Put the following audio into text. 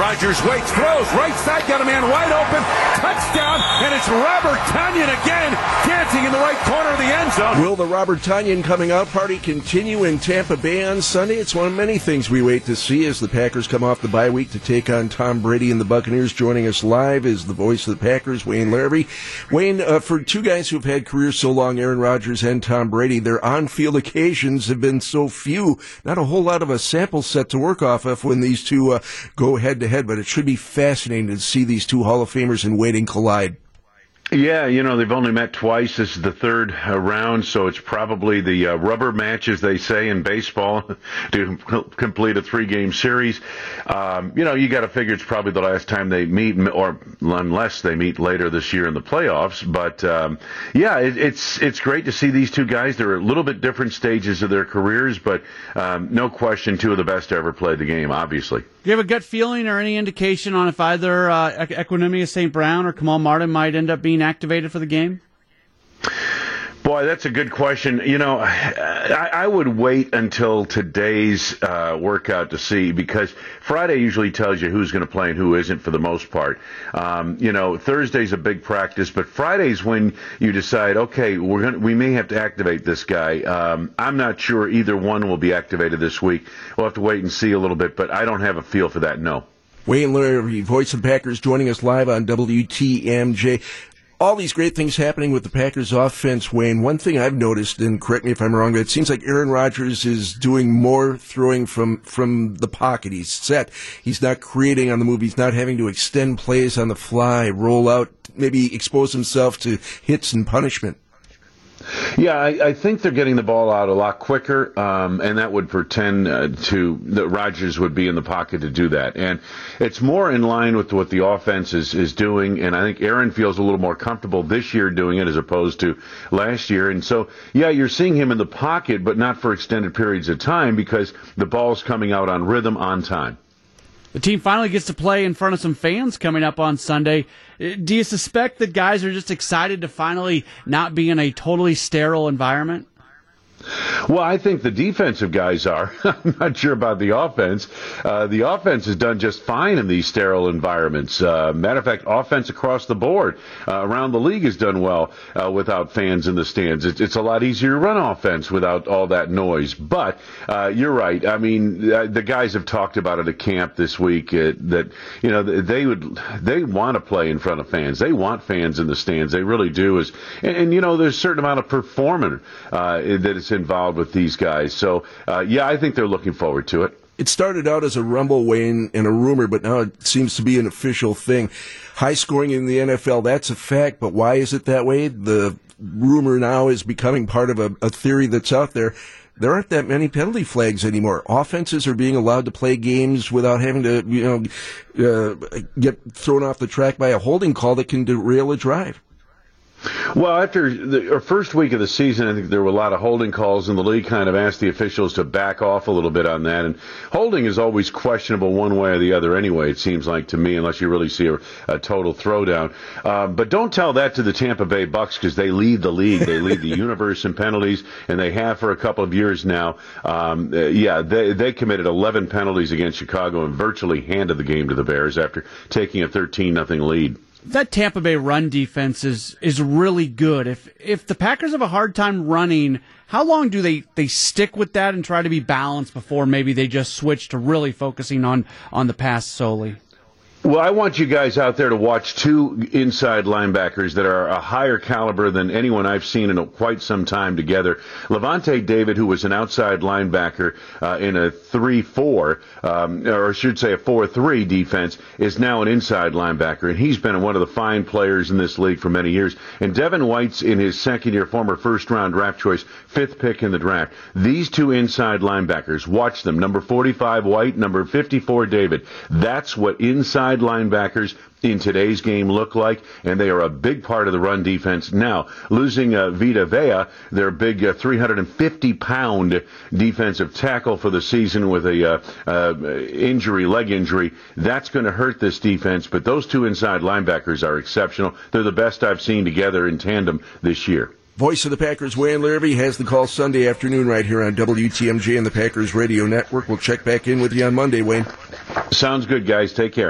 Rodgers waits, throws, right side, got a man wide open, touchdown, and it's Robert Tonyan again, dancing in the right corner of the end zone. Will the Robert Tonyan coming out party continue in Tampa Bay on Sunday? It's one of many things we wait to see as the Packers come off the bye week to take on Tom Brady and the Buccaneers. Joining us live is the voice of the Packers, Wayne Larrivee. Wayne, uh, for two guys who've had careers so long, Aaron Rodgers and Tom Brady, their on-field occasions have been so few, not a whole lot of a sample set to work off of when these two uh, go head to head, but it should be fascinating to see these two Hall of Famers in waiting collide. Yeah, you know, they've only met twice. This is the third uh, round, so it's probably the uh, rubber match, as they say in baseball, to complete a three game series. Um, you know, you got to figure it's probably the last time they meet, or unless they meet later this year in the playoffs. But um, yeah, it, it's it's great to see these two guys. They're a little bit different stages of their careers, but um, no question, two of the best to ever play the game, obviously. Do you have a gut feeling or any indication on if either uh, Equanimeous St. Brown or Kamal Martin might end up being activated for the game? Boy, that's a good question. You know, I, I would wait until today's uh, workout to see because Friday usually tells you who's going to play and who isn't for the most part. Um, you know, Thursday's a big practice, but Friday's when you decide, okay, we're going we may have to activate this guy. Um, I'm not sure either one will be activated this week. We'll have to wait and see a little bit, but I don't have a feel for that. No. Wayne Larrivee, voice of Packers, joining us live on WTMJ all these great things happening with the Packers offense, Wayne. One thing I've noticed, and correct me if I'm wrong, but it seems like Aaron Rodgers is doing more throwing from, from the pocket. He's set. He's not creating on the move. He's not having to extend plays on the fly, roll out, maybe expose himself to hits and punishment. Yeah, I, I, think they're getting the ball out a lot quicker, um, and that would pretend uh, to that Rodgers would be in the pocket to do that. And it's more in line with what the offense is, is doing, and I think Aaron feels a little more comfortable this year doing it as opposed to last year. And so, yeah, you're seeing him in the pocket, but not for extended periods of time because the ball's coming out on rhythm on time. The team finally gets to play in front of some fans coming up on Sunday. Uh, do you suspect that guys are just excited to finally not be in a totally sterile environment? Well, I think the defensive guys are. I'm not sure about the offense. Uh, the offense has done just fine in these sterile environments. Uh, matter of fact, offense across the board uh, around the league has done well uh, without fans in the stands. It's, it's, a lot easier to run offense without all that noise. But uh, you're right. I mean, uh, the guys have talked about it at camp this week that you know they would they want to play in front of fans. They want fans in the stands. They really do. Is and, and you know there's a certain amount of performance that is involved with these guys. So, uh, yeah, I think they're looking forward to it. It started out as a rumble, Wayne, and a rumor, but now it seems to be an official thing. High scoring in the NFL, that's a fact, but why is it that way? The rumor now is becoming part of a, a theory that's out there there aren't that many penalty flags anymore. Offenses are being allowed to play games without having to, you know, uh, get thrown off the track by a holding call that can derail a drive. Well, after the first week of the season, I think there were a lot of holding calls, and the league kind of asked the officials to back off a little bit on that. And holding is always questionable one way or the other, anyway. It seems like to me, unless you really see a, a total throwdown. Uh, but don't tell that to the Tampa Bay Bucks because they lead the league. They lead the universe in penalties, and they have for a couple of years now. Um, uh, yeah, they they committed 11 penalties against Chicago and virtually handed the game to the Bears after taking a 13 nothing lead that Tampa Bay run defense is is really good. If if the Packers have a hard time running, how long do they they stick with that and try to be balanced before maybe they just switch to really focusing on on the pass solely? Well, I want you guys out there to watch two inside linebackers that are a higher caliber than anyone I've seen in quite some time together. Lavonte David, who was an outside linebacker uh, in a 3-4, um, or I should say a 4-3 defense, is now an inside linebacker, and he's been one of the fine players in this league for many years. And Devin White's in his second year, former first-round draft choice, fifth pick in the draft. These two inside linebackers, watch them. Number 45 White, number 54 David. That's what inside inside linebackers in today's game look like, and they are a big part of the run defense. Now, losing uh, Vita Vea, their big uh, 350 pound defensive tackle for the season with a uh, uh injury, leg injury, that's going to hurt this defense. But those two inside linebackers are exceptional. They're the best I've seen together in tandem this year. Voice of the Packers, Wayne Larrivee, has the call Sunday afternoon right here on WTMJ and the Packers Radio Network. We'll check back in with you on Monday, Wayne. Sounds good, guys. Take care.